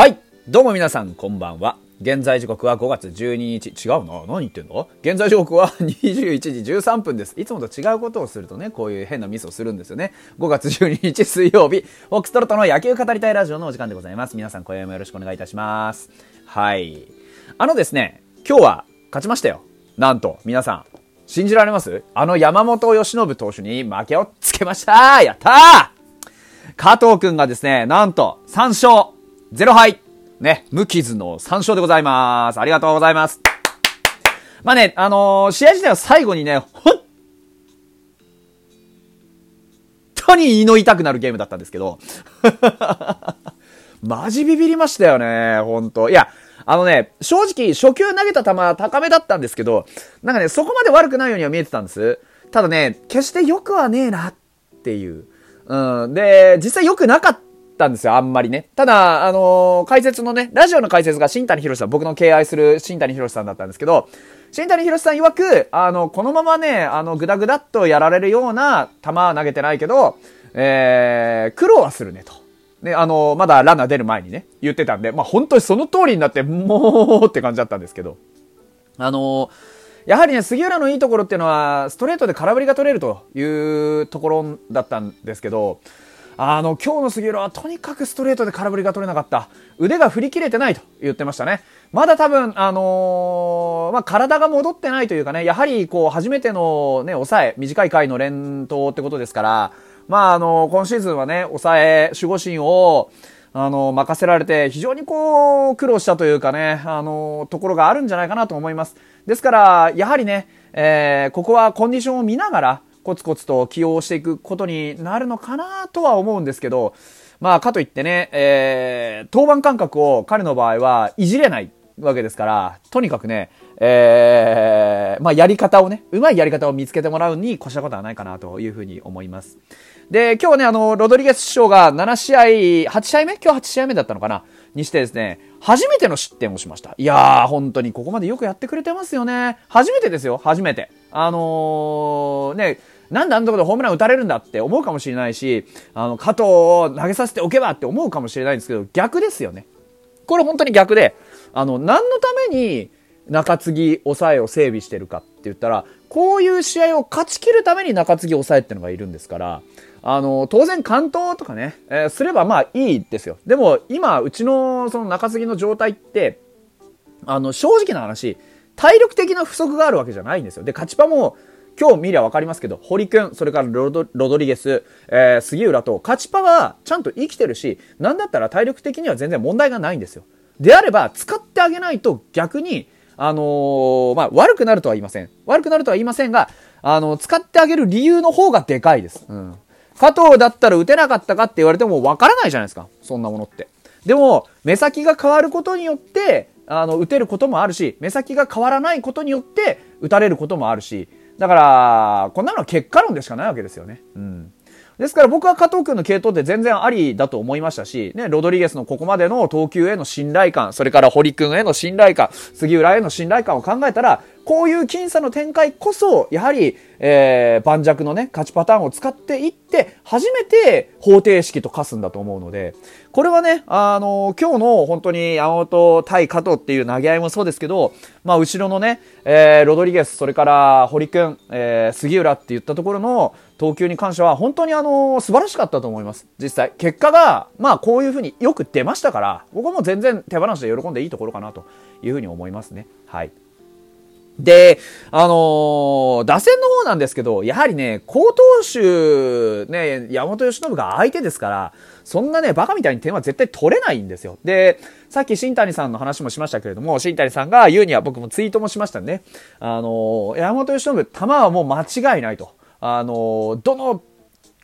はい。どうも皆さんこんばんは。現在時刻は5月12日違うな何言ってんの？現在時刻は21時13分です。いつもと違うことをするとねこういう変なミスをするんですよね。5月12日水曜日。フォックストロットの野球語りたいラジオのお時間でございます。皆さん今夜もよろしくお願いいたします。はい。あのですね今日は勝ちましたよ。なんと皆さん。信じられます？あの山本由伸投手に負けをつけました。やったー！加藤くんがですね、なんと3勝。0敗ね、無傷の3勝でございます。ありがとうございます。まあね、あのー試合自体は最後にね、本当に胃の痛くなるゲームだったんですけど、マジビビりましたよね、本当いや、あのね、正直、初球投げた球は高めだったんですけど、なんかね、そこまで悪くないようには見えてたんです。ただね、決して良くはねえなっていう。うん。で、実際良くなかったんですよ、あんまりね。ただ、あのー解説のね、ラジオの解説が新谷博さん、僕の敬愛する新谷博さんだったんですけど、新谷博さん曰く、あの、このままね、あの、ぐだぐだっとやられるような球は投げてないけど、えー、苦労はするねと。ね、あの、まだランナー出る前にね、言ってたんで、まあ本当にその通りになって、もうって感じだったんですけど。あのやはりね、杉浦のいいところっていうのは、ストレートで空振りが取れるというところだったんですけど、あの、今日の杉浦はとにかくストレートで空振りが取れなかった。腕が振り切れてないと言ってましたね。まだ多分、あのーまあ、体が戻ってないというかね、やはりこう、初めてのね、抑え、短い回の連投ってことですから、まあ、あの今シーズンはね、抑え、守護神を、あの、任せられて、非常にこう、苦労したというかね、あの、ところがあるんじゃないかなと思います。ですから、やはりね、えーここはコンディションを見ながら、コツコツと起用していくことになるのかなとは思うんですけど、まあ、かといってね、えー登板間隔を彼の場合はいじれないわけですから、とにかくね、えーまあ、やり方をね、うまいやり方を見つけてもらうに越したことはないかなというふうに思います。で、今日ね、あの、ロドリゲス師匠が7試合、8試合目？今日8試合目だったのかな？にしてですね、初めての失点をしました。いやー、本当にここまでよくやってくれてますよね。初めてですよ、初めて。あのー、ね、なんであんなとこでホームラン打たれるんだって思うかもしれないし、あの、加藤を投げさせておけばって思うかもしれないんですけど、逆ですよね。これ本当に逆で、あの、何のために中継ぎ抑えを整備してるかって言ったら、こういう試合を勝ち切るために中継ぎ抑えってのがいるんですから、あの、当然関東とかね、えーすればまあいいですよ。でも今、うちのその中継ぎの状態って、あの、正直な話、体力的な不足があるわけじゃないんですよ。で、勝ちパも、今日見りゃ分かりますけど、堀君、それからロドロドリゲス、えー杉浦と、勝ちパはちゃんと生きてるし、なんだったら体力的には全然問題がないんですよ。であれば、使ってあげないと逆に、あのーまあ、悪くなるとは言いません。悪くなるとは言いませんが、あの使ってあげる理由の方がでかいです。うん。加藤だったら打てなかったかって言われても分からないじゃないですか。そんなものって。でも、目先が変わることによって、あの、打てることもあるし、目先が変わらないことによって、打たれることもあるし、だから、こんなのは結果論でしかないわけですよね。うん。ですから僕は加藤君の系統って全然ありだと思いましたし、ね、ロドリゲスのここまでの投球への信頼感、それから堀君への信頼感、杉浦への信頼感を考えたら、こういう僅差の展開こそ、やはり、えー、盤石のね、勝ちパターンを使っていって、初めて方程式と化すんだと思うので、これはね、あの今日の本当に山本対加藤っていう投げ合いもそうですけど、まあ、後ろのね、えー、ロドリゲス、それから堀君、えー、杉浦って言ったところの投球に関しては、本当にあの素晴らしかったと思います。実際。結果が、まあ、こういうふうによく出ましたから、僕はも全然手放しで喜んでいいところかなというふうに思いますね。はい。で、あのー打線の方なんですけど、やはりね、好投手、ね、山本由伸が相手ですから、そんなね、バカみたいに点は絶対取れないんですよ。で、さっき新谷さんの話もしましたけれども、新谷さんが言うには僕もツイートもしましたね。あのー山本由伸、球はもう間違いないと。あのーどの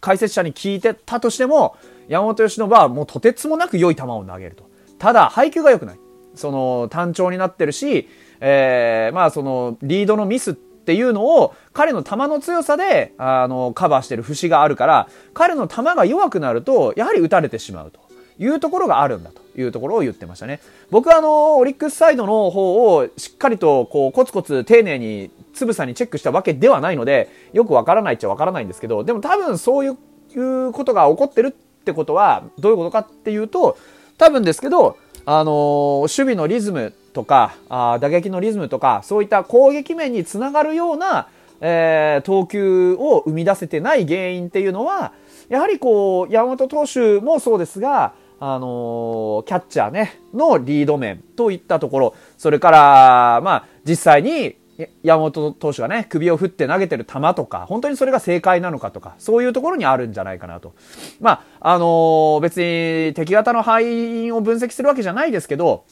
解説者に聞いてたとしても、山本由伸はもうとてつもなく良い球を投げると。ただ、配球が良くない。その、単調になってるし、えー、まあその、リードのミスっていうのを、彼の球の強さで、あの、カバーしてる節があるから、彼の球が弱くなると、やはり打たれてしまうと。いうところがあるんだというところを言ってましたね。僕はあの、オリックスサイドの方をしっかりとこうコツコツ丁寧につぶさにチェックしたわけではないので、よくわからないっちゃわからないんですけど、でも多分そういういうことが起こってるってことは、どういうことかっていうと、多分ですけど、あのー、守備のリズムとか、あ打撃のリズムとか、そういった攻撃面につながるような、えー、投球を生み出せてない原因っていうのは、やはりこう、山本投手もそうですが、あのー、キャッチャーね、のリード面といったところ、それから、まあ、実際に山本投手がね、首を振って投げてる球とか、本当にそれが正解なのかとか、そういうところにあるんじゃないかなと。まあ、あのー、別に敵型の敗因を分析するわけじゃないですけど、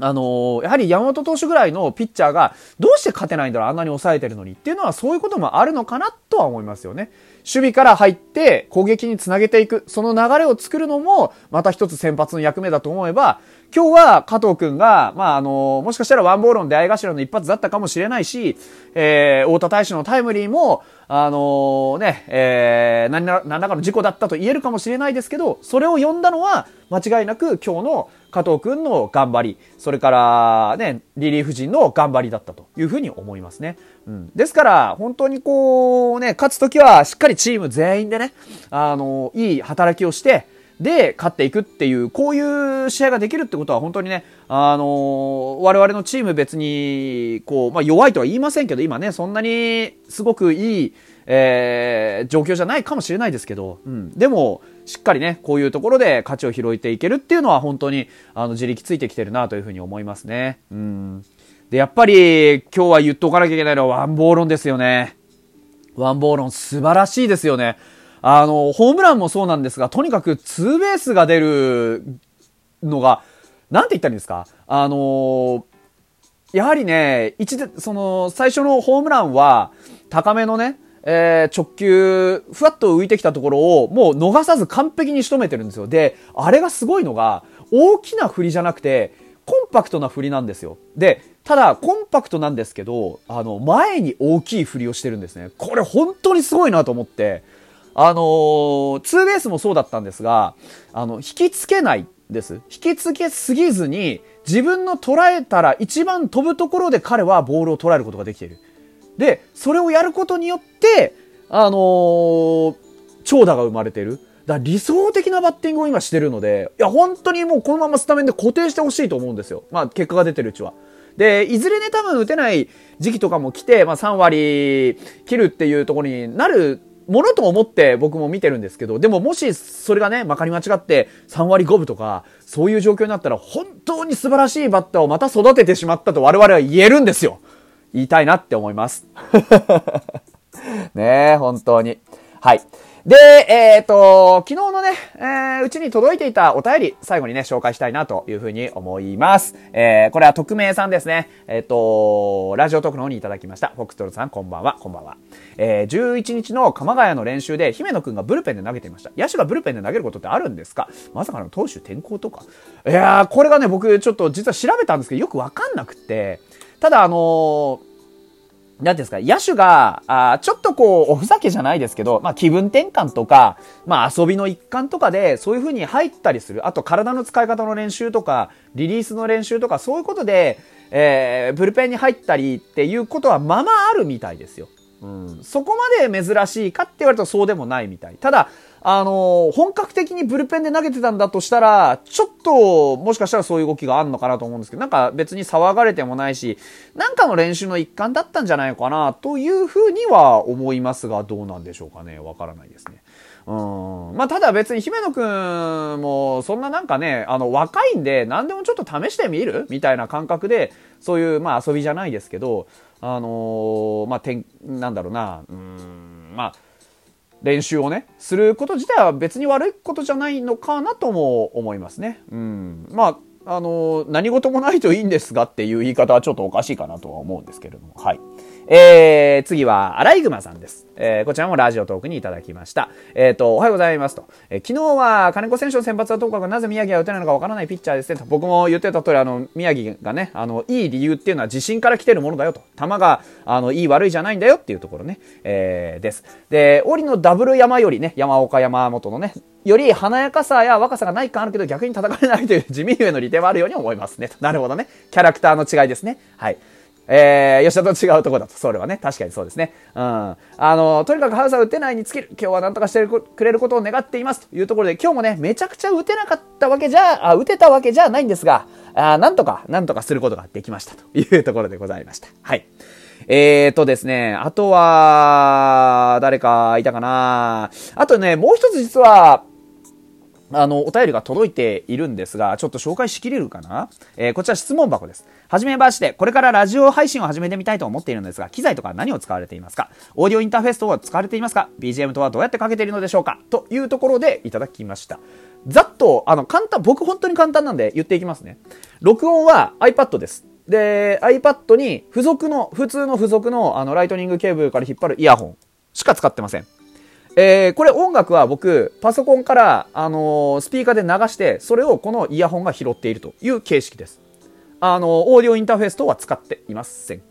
あのー、やはり山本投手ぐらいのピッチャーがどうして勝てないんだろうあんなに抑えてるのにっていうのはそういうこともあるのかなとは思いますよね。守備から入って攻撃につなげていく、その流れを作るのもまた一つ先発の役目だと思えば、今日は加藤くんが、まあ、あの、もしかしたらワンボールの出会い頭の一発だったかもしれないし、えー、太田大使のタイムリーも、あのー、ね、えー、何ら、何らかの事故だったと言えるかもしれないですけど、それを呼んだのは、間違いなく今日の加藤くんの頑張り、それからね、リリーフ陣の頑張りだったというふうに思いますね。うん。ですから、本当にこうね、勝つときはしっかりチーム全員でね、あの、いい働きをして、で、勝っていくっていう、こういう試合ができるってことは本当にね、あのー、我々のチーム別に、こう、まあ、弱いとは言いませんけど、今ね、そんなにすごくいい、えー、状況じゃないかもしれないですけど、うん。でも、しっかりね、こういうところで価値を拾えていけるっていうのは本当に、あの、自力ついてきてるなというふうに思いますね。うん。で、やっぱり、今日は言っとかなきゃいけないのはワンボーロンですよね。ワンボーロン素晴らしいですよね。あの、ホームランもそうなんですが、とにかくツーベースが出るのが、なんて言ったらいいんですか？あのやはりね、一で、その、最初のホームランは、高めのね、えー、直球、ふわっと浮いてきたところを、もう逃さず完璧に仕留めてるんですよ。で、あれがすごいのが、大きな振りじゃなくて、コンパクトな振りなんですよ。で、ただ、コンパクトなんですけど、あの、前に大きい振りをしてるんですね。これ本当にすごいなと思って、あのー、ツーベースもそうだったんですが、あの、引きつけないです。引きつけすぎずに、自分の捉えたら一番飛ぶところで彼はボールを捉えることができている。で、それをやることによって、あのー、長打が生まれてる。だ理想的なバッティングを今してるので、いや、本当にもうこのままスタメンで固定してほしいと思うんですよ。まあ、結果が出てるうちは。で、いずれね、多分打てない時期とかも来て、まあ、3割切るっていうところになるものと思って僕も見てるんですけど、でももしそれがね、まかり間違って3割5分とか、そういう状況になったら本当に素晴らしいバッターをまた育ててしまったと我々は言えるんですよ。言いたいなって思います。ねえ、本当に。はい。で、えっ、ー、と、昨日のね、えー、うちに届いていたお便り、最後にね、紹介したいなというふうに思います。えー、これは匿名さんですね。えっ、ー、と、ラジオトークの方にいただきました。フォックトロさん、こんばんは、こんばんは。えー、11日の鎌ヶ谷の練習で、姫野くんがブルペンで投げていました。野手がブルペンで投げることってあるんですか？まさかの投手転向とか。いやー、これがね、僕ちょっと実は調べたんですけど、よくわかんなくて、ただあのーなんですか、野手が、あちょっとこう、おふざけじゃないですけど、まあ気分転換とか、まあ遊びの一環とかで、そういう風に入ったりする。あと体の使い方の練習とか、リリースの練習とか、そういうことで、えー、ブルペンに入ったりっていうことはままあるみたいですよ。うん。そこまで珍しいかって言われるとそうでもないみたい。ただ、あの、本格的にブルペンで投げてたんだとしたら、ちょっと、もしかしたらそういう動きがあるのかなと思うんですけど、なんか別に騒がれてもないし、なんかの練習の一環だったんじゃないかな、というふうには思いますが、どうなんでしょうかね。わからないですね。うん。まあ、ただ別に姫野くんも、そんななんかね、あの、若いんで、何でもちょっと試してみる？みたいな感覚で、そういう、まあ、遊びじゃないですけど、あのー、まあ、てん、なんだろうな、うん、まあ、練習をね、すること自体は別に悪いことじゃないのかなとも思いますね。うん。まあ、あの、何事もないといいんですがっていう言い方はちょっとおかしいかなとは思うんですけれども。はい。えー、次は、アライグマさんです。えー、こちらもラジオトークにいただきました。えっ、ー、と、おはようございますと。えー、昨日は金子選手の先発はとかくなぜ宮城が打てないのかわからないピッチャーですねと。僕も言ってた通り、あの、宮城がね、あの、いい理由っていうのは自信から来てるものだよと。球が、あの、いい悪いじゃないんだよっていうところね、えー、です。で、折のダブル山よりね、山岡山本のね、より華やかさや若さがない感あるけど逆に叩かれないという地味ゆえの利点はあるように思いますね。なるほどね。キャラクターの違いですね。はい。えー、吉田と違うとこだと。それはね、確かにそうですね。うん。あの、とにかくハウスは打てないに尽きる。今日はなんとかしてくれることを願っています。というところで、今日もね、めちゃくちゃ打てなかったわけじゃ、あ、打てたわけじゃないんですが、あなんとか、なんとかすることができました。というところでございました。はい。えーとですね、あとは、誰かいたかなあとね、もう一つ実は、あの、お便りが届いているんですが、ちょっと紹介しきれるかな？えー、こちら質問箱です。はじめまして、これからラジオ配信を始めてみたいと思っているのですが、機材とか何を使われていますか？オーディオインターフェースとは使われていますか ?BGM とはどうやってかけているのでしょうか？というところでいただきました。ざっと、あの、簡単、僕本当に簡単なんで言っていきますね。録音は iPad です。で、iPad に付属の、普通の付属のあのライトニングケーブルから引っ張るイヤホンしか使ってません。えー、これ音楽は僕、パソコンから、あのー、スピーカーで流して、それをこのイヤホンが拾っているという形式です。あのー、オーディオインターフェース等は使っていません。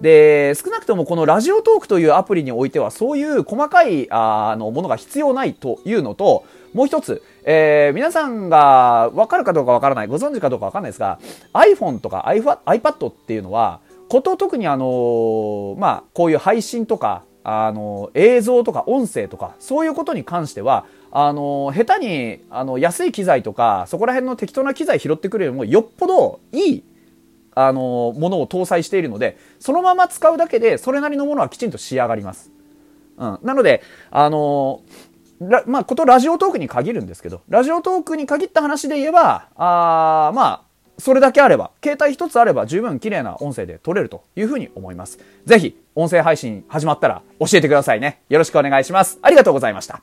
で、少なくともこのラジオトークというアプリにおいては、そういう細かい、あの、ものが必要ないというのと、もう一つ、えー、皆さんがわかるかどうかわからない、ご存知かどうかわかんないですが、iPhone とか iPad っていうのは、こと特にあのー、まあ、こういう配信とか、あの、映像とか音声とか、そういうことに関しては、あの、下手に、あの、安い機材とか、そこら辺の適当な機材拾ってくるよりも、よっぽどいい、あのものを搭載しているので、そのまま使うだけで、それなりのものはきちんと仕上がります。うん。なので、あのまあ、ことラジオトークに限るんですけど、ラジオトークに限った話で言えば、あまあ、それだけあれば、携帯一つあれば十分綺麗な音声で撮れるというふうに思います。ぜひ、音声配信始まったら教えてくださいね。よろしくお願いします。ありがとうございました。